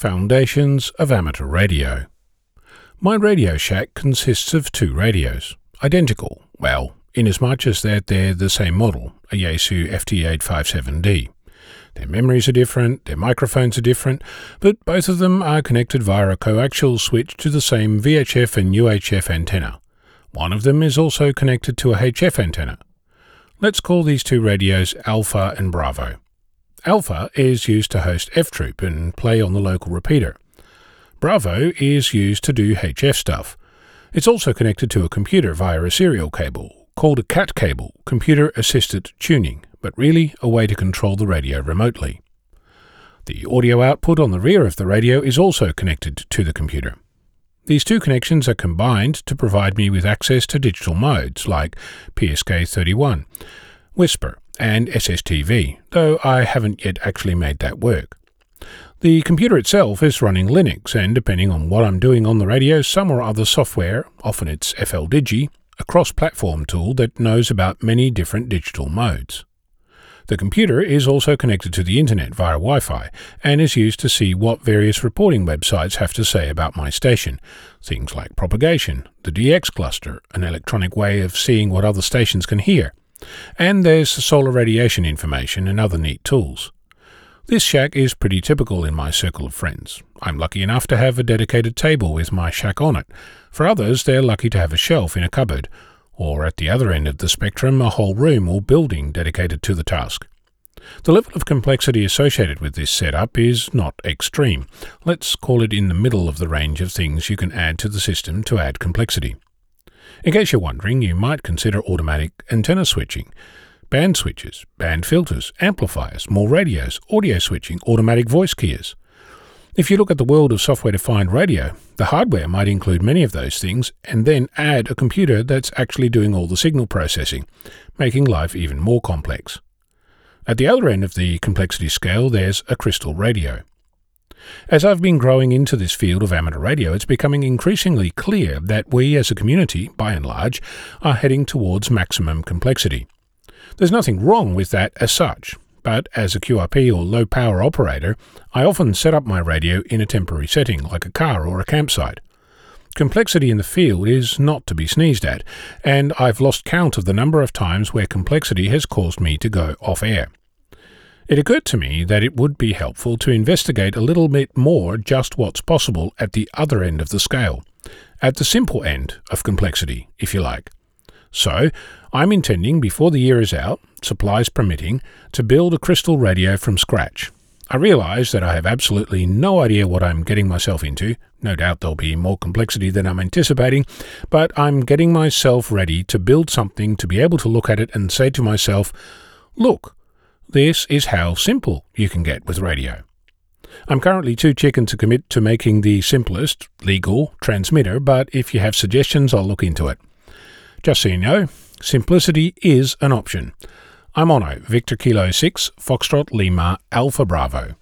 Foundations of Amateur Radio. My Radio Shack consists of two radios, identical, well, inasmuch as that they're the same model, a Yaesu FT857D. Their memories are different, their microphones are different, but both of them are connected via a coaxial switch to the same VHF and UHF antenna. One of them is also connected to a HF antenna. Let's call these two radios Alpha and Bravo. Alpha is used to host F Troop and play on the local repeater. Bravo is used to do HF stuff. It's also connected to a computer via a serial cable, called a CAT cable, computer assisted tuning, but really a way to control the radio remotely. The audio output on the rear of the radio is also connected to the computer. These two connections are combined to provide me with access to digital modes like PSK31, WSPR, and SSTV, though I haven't yet actually made that work. The computer itself is running Linux, and depending on what I'm doing on the radio, some or other software, often it's FLDigi, a cross platform tool that knows about many different digital modes. The computer is also connected to the internet via Wi Fi and is used to see what various reporting websites have to say about my station. Things like propagation, the DX cluster, an electronic way of seeing what other stations can hear, and there's solar radiation information and other neat tools. This shack is pretty typical in my circle of friends. I'm lucky enough to have a dedicated table with my shack on it. For others, they're lucky to have a shelf in a cupboard, or at the other end of the spectrum, a whole room or building dedicated to the task. The level of complexity associated with this setup is not extreme. Let's call it in the middle of the range of things you can add to the system to add complexity. In case you're wondering, you might consider automatic antenna switching, band switches, band filters, amplifiers, more radios, audio switching, automatic voice keyers. If you look at the world of software defined radio, the hardware might include many of those things and then add a computer that's actually doing all the signal processing, making life even more complex. At the other end of the complexity scale, there's a crystal radio. As I've been growing into this field of amateur radio, it's becoming increasingly clear that we as a community, by and large, are heading towards maximum complexity. There's nothing wrong with that as such, but as a QRP or low power operator, I often set up my radio in a temporary setting, like a car or a campsite. Complexity in the field is not to be sneezed at, and I've lost count of the number of times where complexity has caused me to go off air. It occurred to me that it would be helpful to investigate a little bit more just what's possible at the other end of the scale, at the simple end of complexity, if you like. So, I'm intending, before the year is out, supplies permitting, to build a crystal radio from scratch. I realise that I have absolutely no idea what I'm getting myself into. No doubt there'll be more complexity than I'm anticipating, but I'm getting myself ready to build something to be able to look at it and say to myself, Look, this is how simple you can get with radio. I'm currently too chicken to commit to making the simplest, legal transmitter, but if you have suggestions, I'll look into it. Just so you know, simplicity is an option. I'm Onno, Victor Kilo 6, Foxtrot Lima, Alpha Bravo.